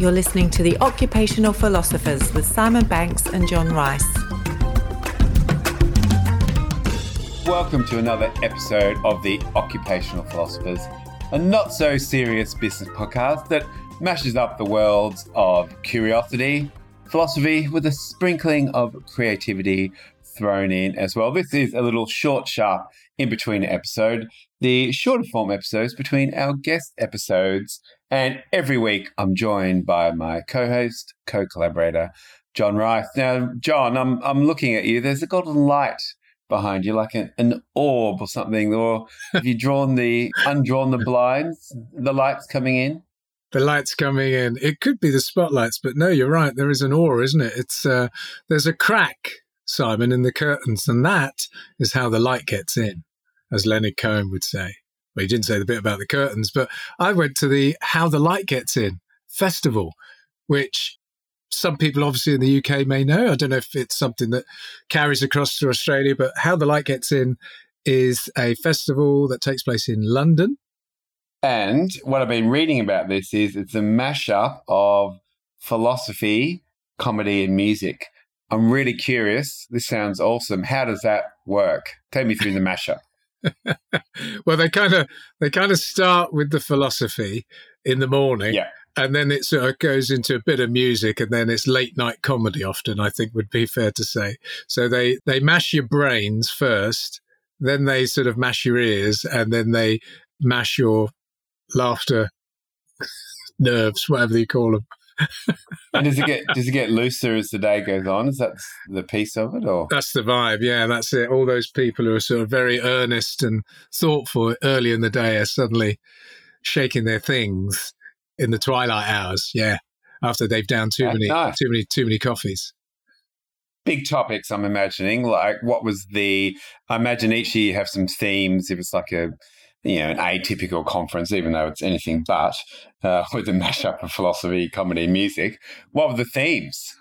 You're listening to The Occupational Philosophers with Simon Banks and John Rice. Welcome to another episode of The Occupational Philosophers, a not so serious business podcast that mashes up the worlds of curiosity, philosophy, with a sprinkling of creativity thrown in as well. This is a little short, sharp in between episode, the shorter form episodes between our guest episodes. And every week I'm joined by my co host, co collaborator, John Rice. Now, John, I'm, I'm looking at you. There's a golden light behind you, like an, an orb or something. Or have you drawn the, undrawn the blinds, the lights coming in? the lights coming in. It could be the spotlights, but no, you're right. There is an aura, isn't it? It's uh, there's a crack Simon, in the curtains. And that is how the light gets in, as Leonard Cohen would say. Well, he didn't say the bit about the curtains, but I went to the How the Light Gets In festival, which some people obviously in the UK may know. I don't know if it's something that carries across to Australia, but How the Light Gets In is a festival that takes place in London. And what I've been reading about this is it's a mashup of philosophy, comedy, and music. I'm really curious. This sounds awesome. How does that work? Take me through the mashup. Well, they kind of they kind of start with the philosophy in the morning, yeah. and then it sort of goes into a bit of music, and then it's late night comedy. Often, I think would be fair to say. So they they mash your brains first, then they sort of mash your ears, and then they mash your laughter nerves, whatever you call them and does it get does it get looser as the day goes on? Is that the piece of it, or that's the vibe? Yeah, that's it. All those people who are sort of very earnest and thoughtful early in the day are suddenly shaking their things in the twilight hours. Yeah, after they've down too many nice. too many too many coffees. Big topics. I'm imagining. Like, what was the? I imagine each year you have some themes. If it's like a you know, an atypical conference, even though it's anything but, uh, with a mashup of philosophy, comedy, music. What were the themes?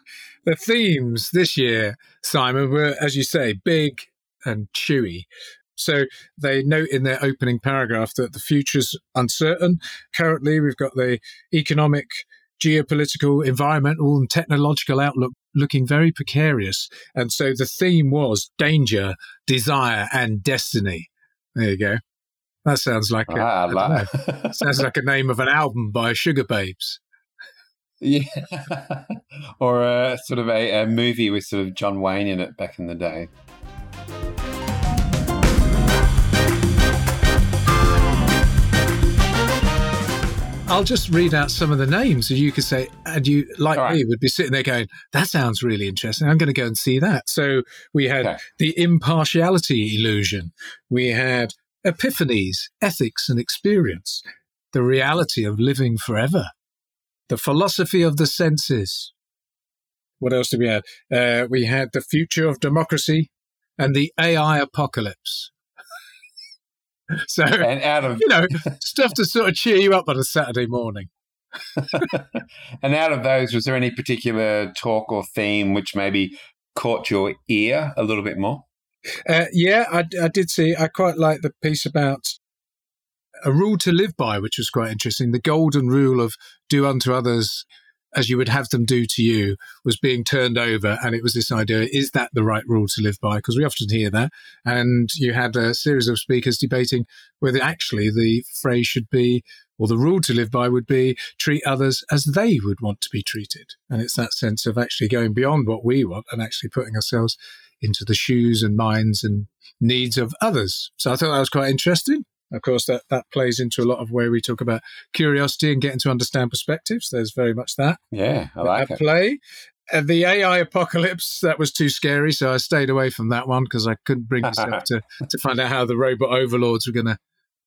The themes this year, Simon, were, as you say, big and chewy. So they note in their opening paragraph that the future's uncertain. Currently, we've got the economic, geopolitical, environmental, and technological outlook looking very precarious. And so the theme was danger, desire, and destiny. There you go. That sounds like a, ah, like. sounds like a name of an album by Sugababes. Yeah, or a sort of a, a movie with sort of John Wayne in it back in the day. I'll just read out some of the names, and you could say, and you, like right. me, would be sitting there going, "That sounds really interesting. I'm going to go and see that." So we had okay. the impartiality illusion. We had epiphanies, ethics, and experience, the reality of living forever, the philosophy of the senses. What else did we have? Uh, we had the future of democracy and the AI apocalypse. so, and out of you know, stuff to sort of cheer you up on a Saturday morning. and out of those, was there any particular talk or theme which maybe caught your ear a little bit more? Uh, yeah, I, I did see. I quite like the piece about a rule to live by, which was quite interesting. The golden rule of do unto others as you would have them do to you was being turned over. And it was this idea is that the right rule to live by? Because we often hear that. And you had a series of speakers debating whether actually the phrase should be, or the rule to live by would be treat others as they would want to be treated. And it's that sense of actually going beyond what we want and actually putting ourselves into the shoes and minds and needs of others. So I thought that was quite interesting. Of course, that, that plays into a lot of where we talk about curiosity and getting to understand perspectives. There's very much that. Yeah, I like it. Play. Uh, the AI apocalypse, that was too scary, so I stayed away from that one because I couldn't bring myself to, to find out how the robot overlords were going to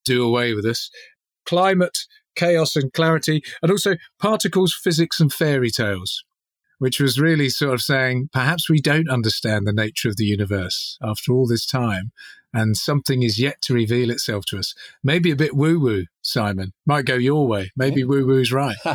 do away with us. Climate, chaos, and clarity, and also particles, physics, and fairy tales which was really sort of saying perhaps we don't understand the nature of the universe after all this time, and something is yet to reveal itself to us. Maybe a bit woo woo, Simon. Might go your way. Maybe woo woo's right.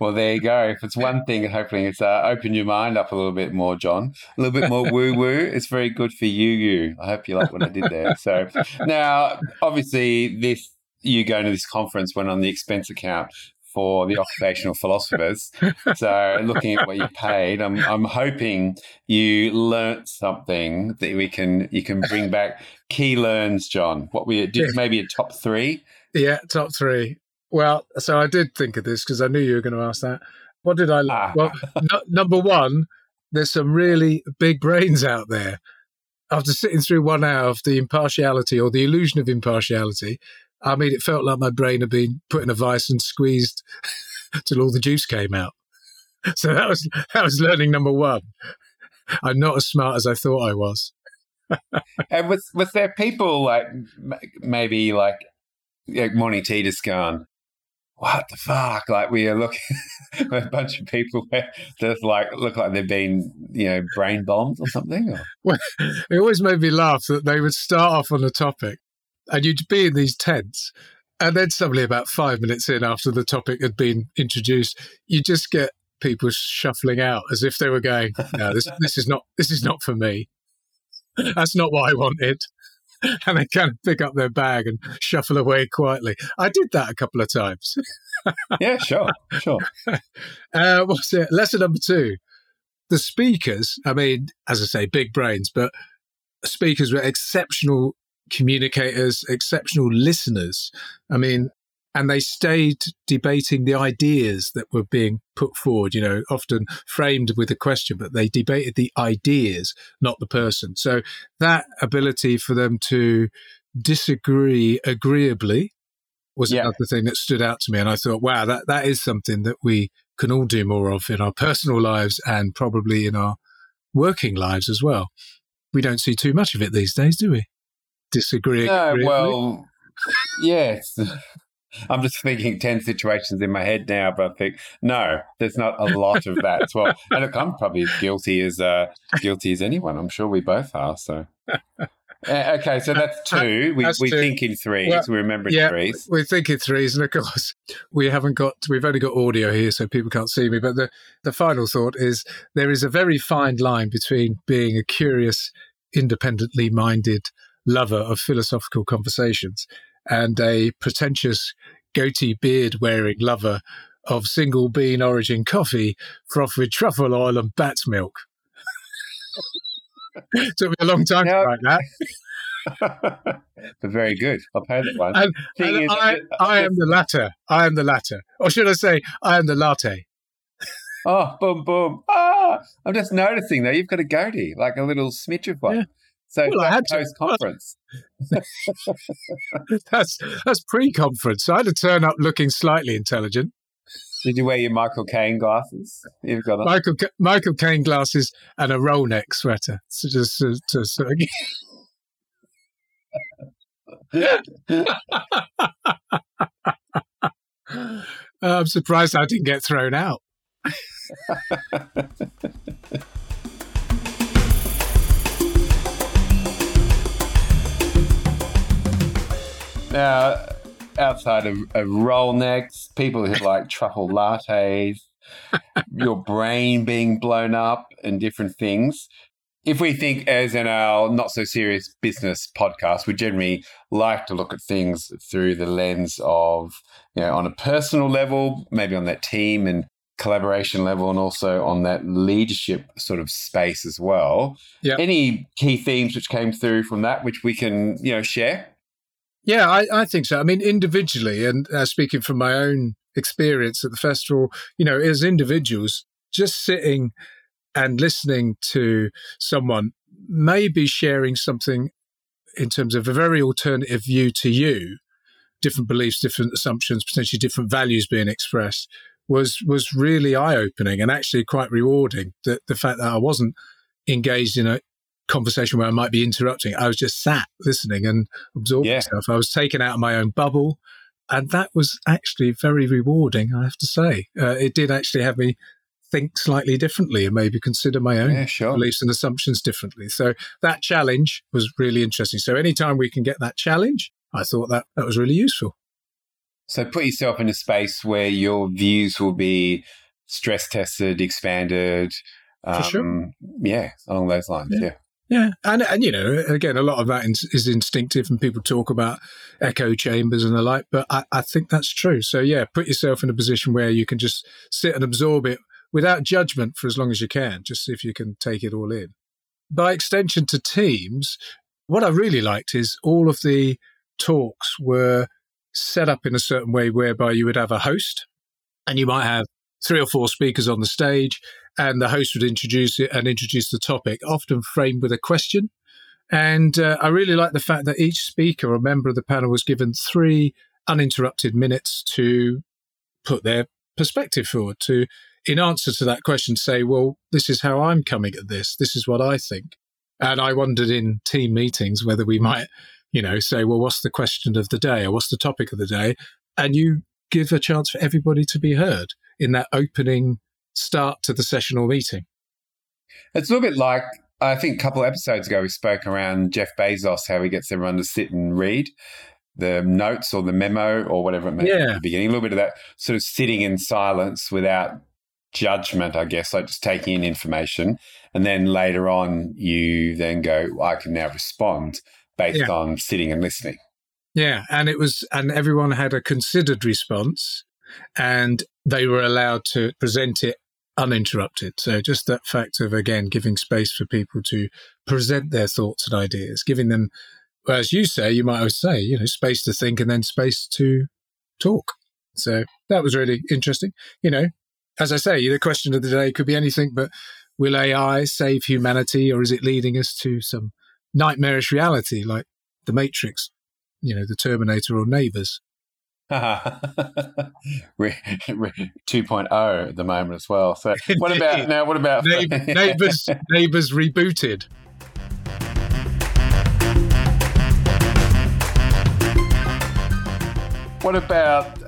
well, there you go. If it's one thing, hopefully it's uh, open your mind up a little bit more, John. A little bit more woo woo. It's very good for you. You. I hope you like what I did there. So now, obviously, this you going to this conference went on the expense account for the occupational philosophers. So, looking at what you paid, I'm I'm hoping you learnt something that we can you can bring back key learns, John. What we did maybe a top three. Yeah, top three. Well, so I did think of this because I knew you were going to ask that. What did I? Ah. Well, no, number one, there's some really big brains out there. After sitting through one hour of the impartiality or the illusion of impartiality, I mean, it felt like my brain had been put in a vice and squeezed till all the juice came out. So that was that was learning number one. I'm not as smart as I thought I was. and was was there people like maybe like, like morning tea just gone? What the fuck? Like we are looking a bunch of people that like look like they've been you know brain bombed or something. Or? Well, it always made me laugh that they would start off on a topic and you'd be in these tents. And then suddenly, about five minutes in, after the topic had been introduced, you just get people shuffling out as if they were going, "No, this this is not this is not for me. That's not what I wanted." And they kind of pick up their bag and shuffle away quietly. I did that a couple of times. yeah, sure, sure. Uh, what's it? Lesson number two: the speakers. I mean, as I say, big brains, but speakers were exceptional communicators, exceptional listeners. I mean, and they stayed debating the ideas that were being put forward, you know, often framed with a question, but they debated the ideas, not the person. So that ability for them to disagree agreeably was yeah. another thing that stood out to me. And I thought, wow, that, that is something that we can all do more of in our personal lives and probably in our working lives as well. We don't see too much of it these days, do we? Disagree. No, well, yes. I'm just thinking 10 situations in my head now, but I think, no, there's not a lot of that as well. And look, I'm probably as guilty as, uh, guilty as anyone. I'm sure we both are. So, uh, okay, so that's two. We, that's we two. think in threes. Well, we remember yeah, threes. We think in threes. And of course, we haven't got, we've only got audio here, so people can't see me. But the, the final thought is there is a very fine line between being a curious, independently minded lover of philosophical conversations and a pretentious goatee beard wearing lover of single bean origin coffee frothed with truffle oil and bat's milk. Took me a long time to write that. but very good. I'll pay that one. And, and I, I am the latter. I am the latter. Or should I say, I am the latte. Oh, boom, boom. Ah, I'm just noticing though, you've got a goatee, like a little smidge of one. Yeah. So well, I had post conference. that's that's pre-conference. I had to turn up looking slightly intelligent. Did you wear your Michael Caine glasses? You've got a- Michael Michael Caine glasses and a roll neck sweater. So just to, to sort of. I'm surprised I didn't get thrown out. Now, outside of, of roll necks, people who like truffle lattes, your brain being blown up, and different things. If we think, as in our not so serious business podcast, we generally like to look at things through the lens of, you know, on a personal level, maybe on that team and collaboration level, and also on that leadership sort of space as well. Yeah. Any key themes which came through from that, which we can, you know, share? Yeah, I, I think so. I mean, individually, and uh, speaking from my own experience at the festival, you know, as individuals, just sitting and listening to someone maybe sharing something in terms of a very alternative view to you, different beliefs, different assumptions, potentially different values being expressed, was was really eye opening and actually quite rewarding. The the fact that I wasn't engaged in a conversation where I might be interrupting. I was just sat listening and absorbing yeah. stuff. I was taken out of my own bubble. And that was actually very rewarding, I have to say. Uh, it did actually have me think slightly differently and maybe consider my own yeah, sure. beliefs and assumptions differently. So that challenge was really interesting. So anytime we can get that challenge, I thought that that was really useful. So put yourself in a space where your views will be stress tested, expanded. Um, For sure. Yeah, along those lines. Yeah. yeah. Yeah, and and you know, again, a lot of that is instinctive, and people talk about echo chambers and the like. But I, I think that's true. So yeah, put yourself in a position where you can just sit and absorb it without judgment for as long as you can, just see if you can take it all in. By extension to teams, what I really liked is all of the talks were set up in a certain way whereby you would have a host, and you might have three or four speakers on the stage, and the host would introduce it and introduce the topic, often framed with a question. And uh, I really like the fact that each speaker or member of the panel was given three uninterrupted minutes to put their perspective forward, to, in answer to that question, say, well, this is how I'm coming at this. This is what I think. And I wondered in team meetings whether we might, you know, say, well, what's the question of the day or what's the topic of the day? And you give a chance for everybody to be heard in that opening start to the sessional meeting. It's a little bit like I think a couple of episodes ago we spoke around Jeff Bezos, how he gets everyone to sit and read the notes or the memo or whatever it may yeah. be at the beginning. A little bit of that sort of sitting in silence without judgment, I guess, like just taking in information. And then later on, you then go, I can now respond based yeah. on sitting and listening. Yeah. And it was, and everyone had a considered response and they were allowed to present it uninterrupted. So just that fact of, again, giving space for people to present their thoughts and ideas, giving them, as you say, you might always say, you know, space to think and then space to talk. So that was really interesting. You know, as I say, the question of the day could be anything, but will AI save humanity or is it leading us to some nightmarish reality like the Matrix, you know, the Terminator or Neighbors? 2.0 at the moment as well. So what about now? What about neighbors? neighbors rebooted. What about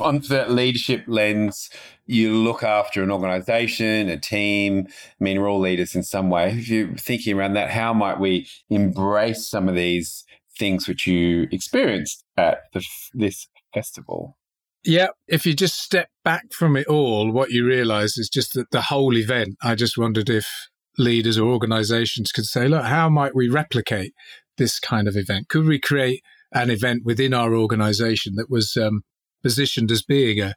on that leadership lens? You look after an organization, a team. I mean, we're all leaders in some way. If you're thinking around that, how might we embrace some of these things which you experienced at the, this festival. Yeah, if you just step back from it all, what you realize is just that the whole event. I just wondered if leaders or organizations could say, look, how might we replicate this kind of event? Could we create an event within our organization that was um, positioned as being a,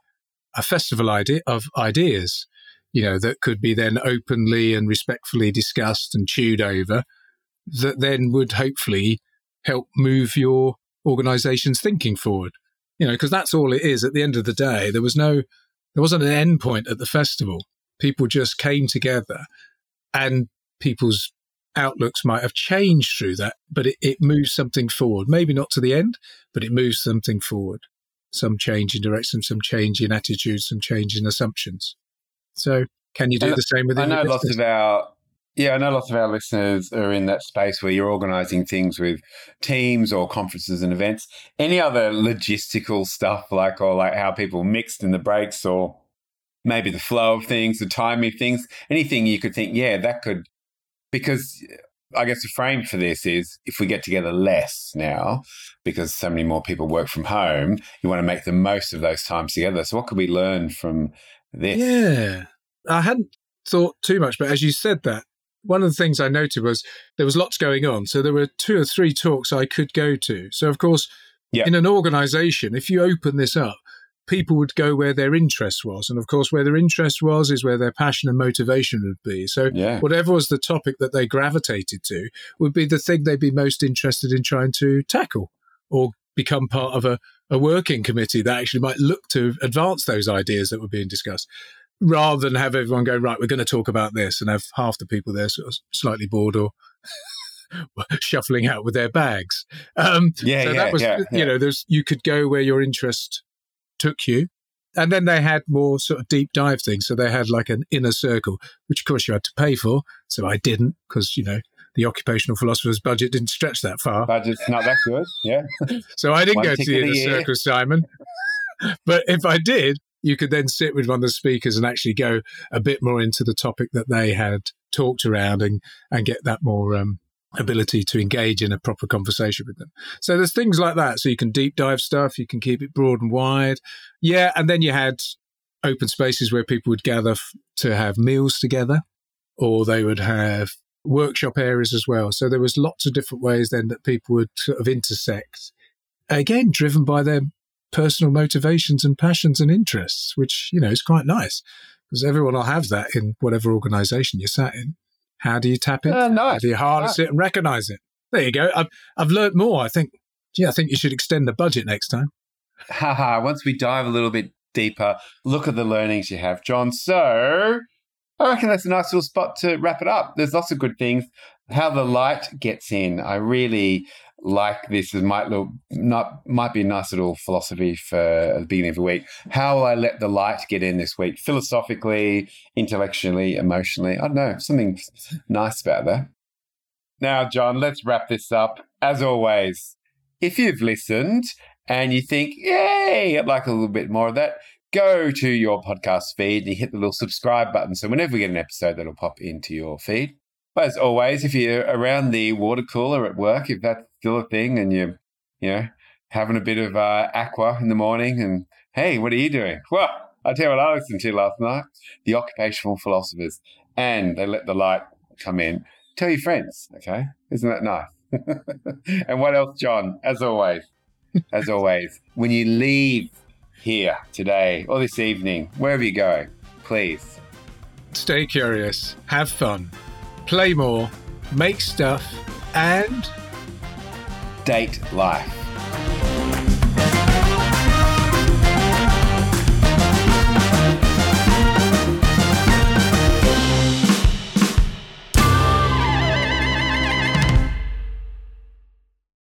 a festival idea of ideas, you know, that could be then openly and respectfully discussed and chewed over, that then would hopefully help move your organization's thinking forward you know, because that's all it is. At the end of the day, there was no, there wasn't an end point at the festival. People just came together, and people's outlooks might have changed through that, but it, it moves something forward. Maybe not to the end, but it moves something forward. Some change in direction, some change in attitudes, some change in assumptions. So, can you do and the same with? I know lots of our yeah, I know lots of our listeners are in that space where you're organizing things with teams or conferences and events. Any other logistical stuff like or like how people mixed in the breaks or maybe the flow of things, the timing of things, anything you could think, yeah, that could because I guess the frame for this is if we get together less now, because so many more people work from home, you want to make the most of those times together. So what could we learn from this? Yeah. I hadn't thought too much, but as you said that, one of the things I noted was there was lots going on. So there were two or three talks I could go to. So, of course, in an organization, if you open this up, people would go where their interest was. And of course, where their interest was is where their passion and motivation would be. So, yeah. whatever was the topic that they gravitated to would be the thing they'd be most interested in trying to tackle or become part of a, a working committee that actually might look to advance those ideas that were being discussed rather than have everyone go right we're going to talk about this and have half the people there sort of slightly bored or shuffling out with their bags um, yeah so yeah, that was yeah, yeah. you know there's you could go where your interest took you and then they had more sort of deep dive things so they had like an inner circle which of course you had to pay for so i didn't because you know the occupational philosopher's budget didn't stretch that far. Budget's not that good, yeah. so I didn't One go to the inner circle, Simon. but if I did, you could then sit with one of the speakers and actually go a bit more into the topic that they had talked around and, and get that more um, ability to engage in a proper conversation with them. So there's things like that. So you can deep dive stuff, you can keep it broad and wide. Yeah. And then you had open spaces where people would gather f- to have meals together, or they would have workshop areas as well. So there was lots of different ways then that people would sort of intersect. Again, driven by their personal motivations and passions and interests, which, you know, is quite nice because everyone will have that in whatever organization you're sat in. How do you tap it? Uh, nice. How do you harness it and recognize it? There you go. I've, I've learned more. I think, yeah, I think you should extend the budget next time. Haha, once we dive a little bit deeper, look at the learnings you have, John. So I reckon that's a nice little spot to wrap it up. There's lots of good things. How the light gets in. I really like this. It might look not might be a nice little philosophy for the beginning of the week. How will I let the light get in this week? Philosophically, intellectually, emotionally. I don't know, something nice about that. Now, John, let's wrap this up. As always, if you've listened and you think, yay, I'd like a little bit more of that, go to your podcast feed and you hit the little subscribe button. So whenever we get an episode, that'll pop into your feed. But as always, if you're around the water cooler at work, if that's still a thing and you're, you know, having a bit of uh, aqua in the morning and, hey, what are you doing? Well, I'll tell you what I listened to last night. The occupational philosophers. And they let the light come in. Tell your friends, okay? Isn't that nice? and what else, John? As always, as always, when you leave here today or this evening, wherever you go, please stay curious, have fun, play more, make stuff, and date life.